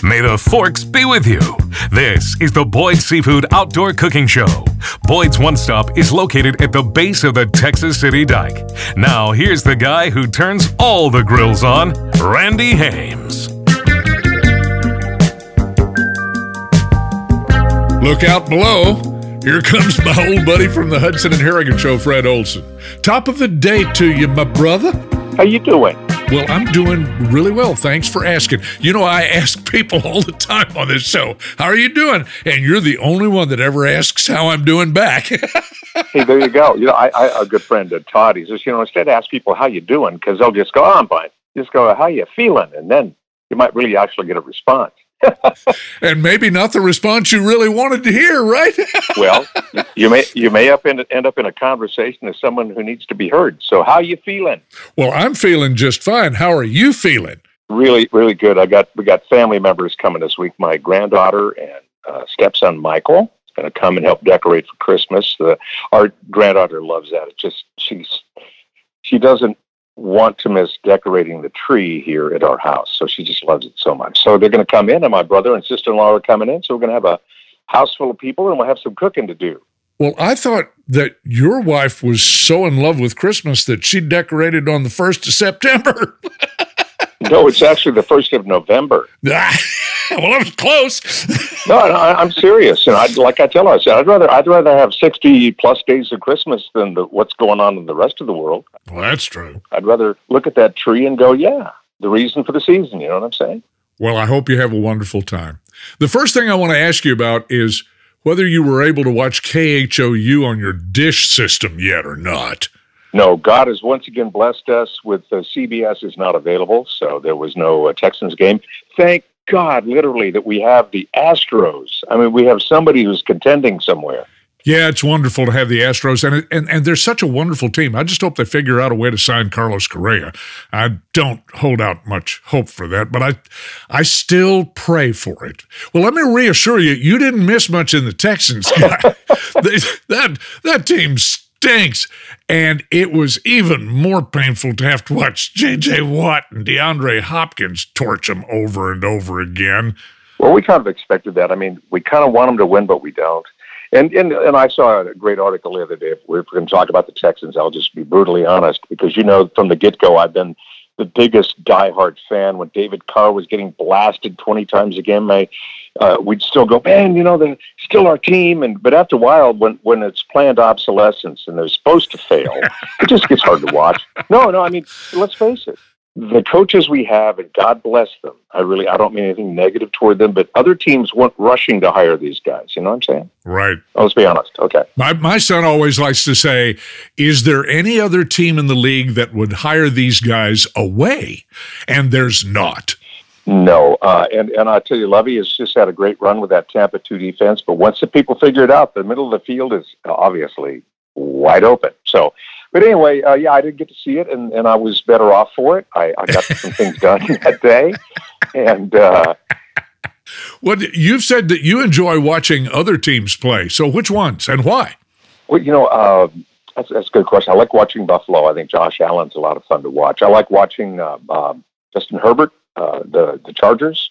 May the forks be with you. This is the Boyd Seafood Outdoor Cooking Show. Boyd's One Stop is located at the base of the Texas City Dike. Now, here's the guy who turns all the grills on, Randy Hames. Look out below. Here comes my old buddy from the Hudson and Harrigan Show, Fred Olson. Top of the day to you, my brother. How you doing? Well, I'm doing really well. Thanks for asking. You know, I ask people all the time on this show, How are you doing? And you're the only one that ever asks how I'm doing back. hey, there you go. You know, I, I a good friend of Todd. He says, you know, instead ask people how you doing because they'll just go, oh, I'm fine. Just go, how you feeling? And then you might really actually get a response. And maybe not the response you really wanted to hear, right? well, you may you may up end, end up in a conversation with someone who needs to be heard. So, how you feeling? Well, I'm feeling just fine. How are you feeling? really, really good. I got we got family members coming this week. My granddaughter and uh, stepson Michael going to come and help decorate for Christmas. The, our granddaughter loves that. It's just she's she doesn't want to miss decorating the tree here at our house, so she just loves it so much. So they're going to come in, and my brother and sister in law are coming in. So we're going to have a house full of people, and we'll have some cooking to do. Well, I thought that your wife was so in love with Christmas that she decorated on the 1st of September. no, it's actually the 1st of November. well, I was close. no, I, am serious. You know, I, like I tell her, I said, I'd rather, I'd rather have 60 plus days of Christmas than the, what's going on in the rest of the world. Well, that's true. I'd rather look at that tree and go, yeah, the reason for the season. You know what I'm saying? Well, I hope you have a wonderful time. The first thing I want to ask you about is whether you were able to watch KHOU on your dish system yet or not. No, God has once again blessed us with uh, CBS is not available, so there was no uh, Texans game. Thank God, literally, that we have the Astros. I mean, we have somebody who's contending somewhere. Yeah, it's wonderful to have the Astros, and and and they're such a wonderful team. I just hope they figure out a way to sign Carlos Correa. I don't hold out much hope for that, but I I still pray for it. Well, let me reassure you, you didn't miss much in the Texans. that that team stinks, and it was even more painful to have to watch J.J. Watt and DeAndre Hopkins torch them over and over again. Well, we kind of expected that. I mean, we kind of want them to win, but we don't. And, and and I saw a great article the other day. If we're going to talk about the Texans, I'll just be brutally honest because you know from the get go, I've been the biggest diehard fan. When David Carr was getting blasted twenty times a game, my uh, we'd still go, man, you know, they're still our team. And but after a while, when when it's planned obsolescence and they're supposed to fail, it just gets hard to watch. No, no, I mean, let's face it the coaches we have, and God bless them. I really, I don't mean anything negative toward them, but other teams weren't rushing to hire these guys. You know what I'm saying? Right. Oh, let's be honest. Okay. My my son always likes to say, "Is there any other team in the league that would hire these guys away?" And there's not. No, uh, and and I tell you, Lovie has just had a great run with that Tampa two defense. But once the people figure it out, the middle of the field is obviously wide open. So but anyway, uh, yeah, I didn't get to see it, and, and I was better off for it. I, I got some things done that day, and uh, well, you've said that you enjoy watching other teams play. So which ones and why? Well, you know, uh, that's, that's a good question. I like watching Buffalo. I think Josh Allen's a lot of fun to watch. I like watching uh, uh, Justin Herbert, uh, the the Chargers,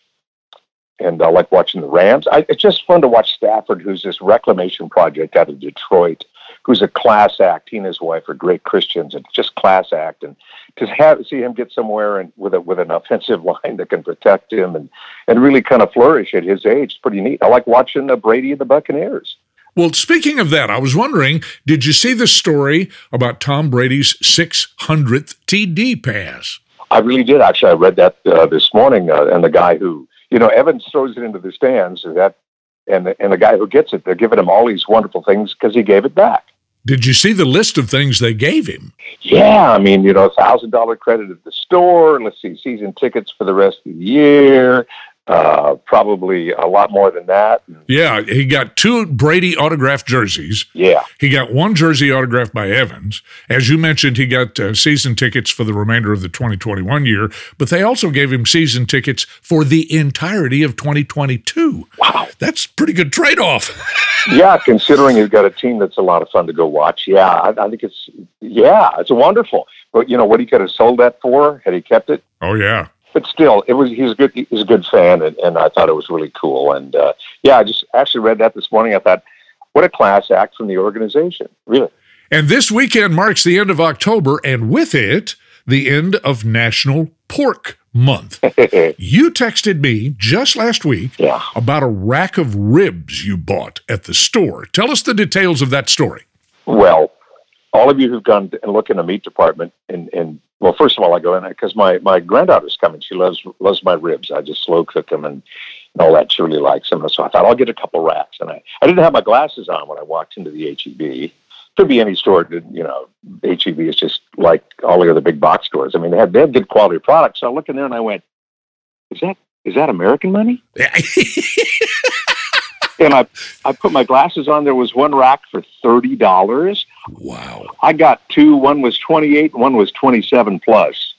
and I like watching the Rams. I, it's just fun to watch Stafford, who's this reclamation project out of Detroit who's a class act. He and his wife are great Christians, and just class act. And to have see him get somewhere and with a, with an offensive line that can protect him and and really kind of flourish at his age, it's pretty neat. I like watching uh, Brady and the Buccaneers. Well, speaking of that, I was wondering, did you see the story about Tom Brady's 600th TD pass? I really did. Actually, I read that uh, this morning, uh, and the guy who, you know, Evans throws it into the stands, and that, and the, and the guy who gets it, they're giving him all these wonderful things because he gave it back. Did you see the list of things they gave him? Yeah, I mean, you know, thousand dollar credit at the store. Let's see, season tickets for the rest of the year uh, probably a lot more than that. Yeah, he got two Brady autographed jerseys. Yeah. He got one jersey autographed by Evans. As you mentioned, he got uh, season tickets for the remainder of the 2021 year, but they also gave him season tickets for the entirety of 2022. Wow. That's pretty good trade off. yeah, considering he's got a team that's a lot of fun to go watch. Yeah, I, I think it's, yeah, it's wonderful. But, you know, what he could have sold that for had he kept it? Oh, yeah but still, it was he's a good he's a good fan, and, and I thought it was really cool. And uh, yeah, I just actually read that this morning. I thought, what a class act from the organization, really. And this weekend marks the end of October, and with it, the end of National Pork Month. you texted me just last week yeah. about a rack of ribs you bought at the store. Tell us the details of that story. Well, all of you who've gone and looked in the meat department and, and well, first of all, I go in there because my, my granddaughter's coming. She loves loves my ribs. I just slow cook them and, and all that. She really likes them. So I thought I'll get a couple racks. And I, I didn't have my glasses on when I walked into the HEB. Could be any store. You know, HEB is just like all the other big box stores. I mean, they have they have good quality products. So I looked in there and I went, "Is that is that American money?" and I I put my glasses on. There was one rack for thirty dollars. Wow! I got two. One was twenty eight, one was twenty seven plus.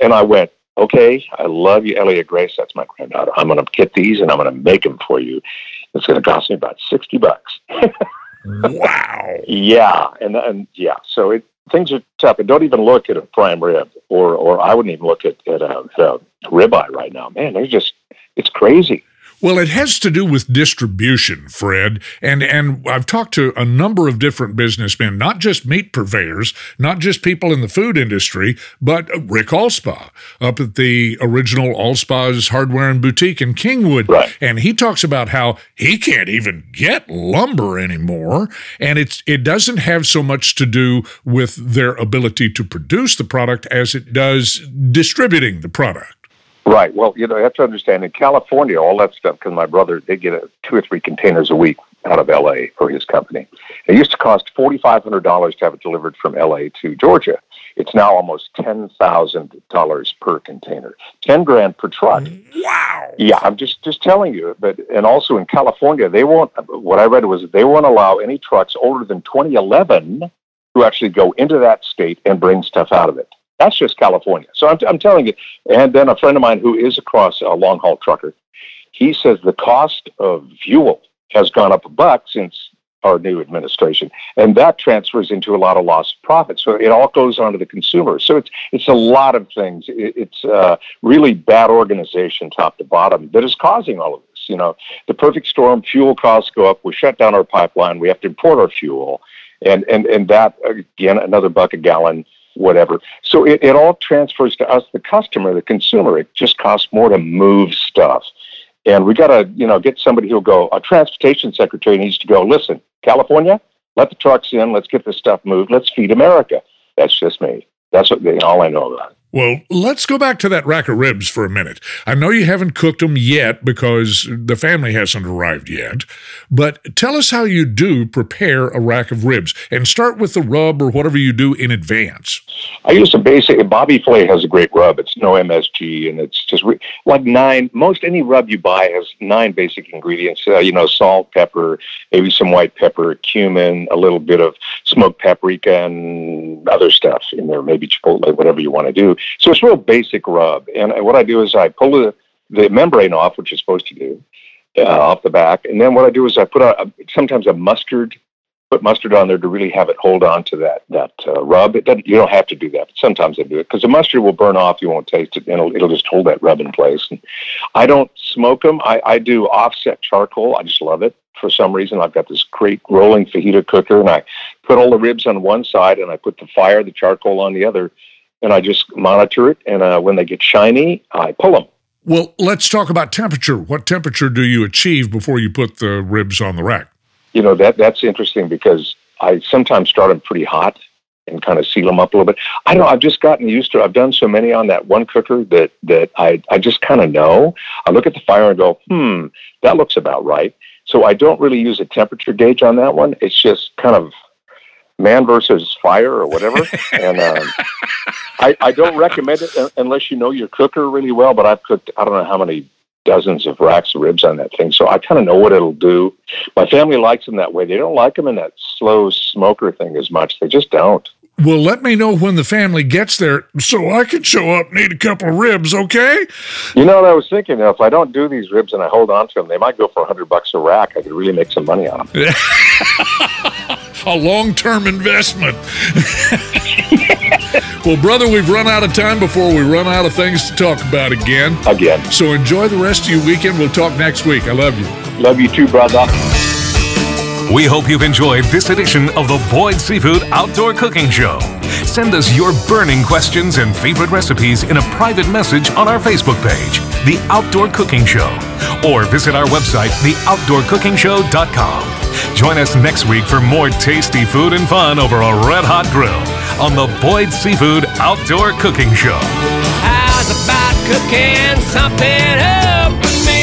And I went, okay, I love you, Elliot Grace. That's my granddaughter. I'm going to get these and I'm going to make them for you. It's going to cost me about 60 bucks. wow. Yeah. And, and yeah, so it, things are tough. And don't even look at a prime rib or, or I wouldn't even look at, at, a, at a ribeye right now. Man, they're just, it's crazy. Well, it has to do with distribution, Fred. And and I've talked to a number of different businessmen, not just meat purveyors, not just people in the food industry, but Rick Allspa up at the original Allspa's Hardware and Boutique in Kingwood. Right. And he talks about how he can't even get lumber anymore. And it's it doesn't have so much to do with their ability to produce the product as it does distributing the product. Right. Well, you know, you have to understand in California, all that stuff, because my brother, they get a, two or three containers a week out of LA for his company. It used to cost $4,500 to have it delivered from LA to Georgia. It's now almost $10,000 per container, 10 grand per truck. Wow. Yeah, I'm just, just telling you. But, and also in California, they won't, what I read was they won't allow any trucks older than 2011 to actually go into that state and bring stuff out of it. That's just California. So I'm, I'm telling you. And then a friend of mine who is across a long haul trucker, he says the cost of fuel has gone up a buck since our new administration, and that transfers into a lot of lost profit. So it all goes on to the consumer. So it's it's a lot of things. It, it's uh, really bad organization, top to bottom, that is causing all of this. You know, the perfect storm. Fuel costs go up. We shut down our pipeline. We have to import our fuel, and and and that again another buck a gallon whatever. So it, it all transfers to us, the customer, the consumer. It just costs more to move stuff. And we got to, you know, get somebody who'll go, a transportation secretary needs to go, listen, California, let the trucks in. Let's get this stuff moved. Let's feed America. That's just me. That's what, all I know about. Well, let's go back to that rack of ribs for a minute. I know you haven't cooked them yet because the family hasn't arrived yet, but tell us how you do prepare a rack of ribs and start with the rub or whatever you do in advance. I use a basic, Bobby Flay has a great rub. It's no MSG and it's just like nine, most any rub you buy has nine basic ingredients, uh, you know, salt, pepper, maybe some white pepper, cumin, a little bit of smoked paprika and other stuff in there, maybe chipotle, whatever you want to do. So it's real basic rub. And what I do is I pull the, the membrane off, which you're supposed to do, uh, off the back. And then what I do is I put a, sometimes a mustard, put mustard on there to really have it hold on to that, that uh, rub. It you don't have to do that, but sometimes I do it because the mustard will burn off. You won't taste it and it'll, it'll just hold that rub in place. And I don't smoke them. I, I do offset charcoal. I just love it for some reason. I've got this great rolling fajita cooker and I put all the ribs on one side and I put the fire, the charcoal on the other and I just monitor it. And uh, when they get shiny, I pull them. Well, let's talk about temperature. What temperature do you achieve before you put the ribs on the rack? You know that that's interesting because I sometimes start them pretty hot and kind of seal them up a little bit. I don't. I've just gotten used to. I've done so many on that one cooker that that I I just kind of know. I look at the fire and go, hmm, that looks about right. So I don't really use a temperature gauge on that one. It's just kind of man versus fire or whatever. and um, I, I don't recommend it unless you know your cooker really well. But I've cooked I don't know how many dozens of racks of ribs on that thing, so I kind of know what it'll do. My family likes them that way. They don't like them in that slow smoker thing as much. They just don't. Well, let me know when the family gets there so I can show up, need a couple of ribs, okay? You know what I was thinking? If I don't do these ribs and I hold on to them, they might go for a 100 bucks a rack. I could really make some money on them. a long term investment. well, brother, we've run out of time before we run out of things to talk about again. Again. So enjoy the rest of your weekend. We'll talk next week. I love you. Love you too, brother. We hope you've enjoyed this edition of the Boyd Seafood Outdoor Cooking Show. Send us your burning questions and favorite recipes in a private message on our Facebook page, The Outdoor Cooking Show, or visit our website, theoutdoorcookingshow.com. Join us next week for more tasty food and fun over a red hot grill on the Boyd Seafood Outdoor Cooking Show. How's about cooking something up with me?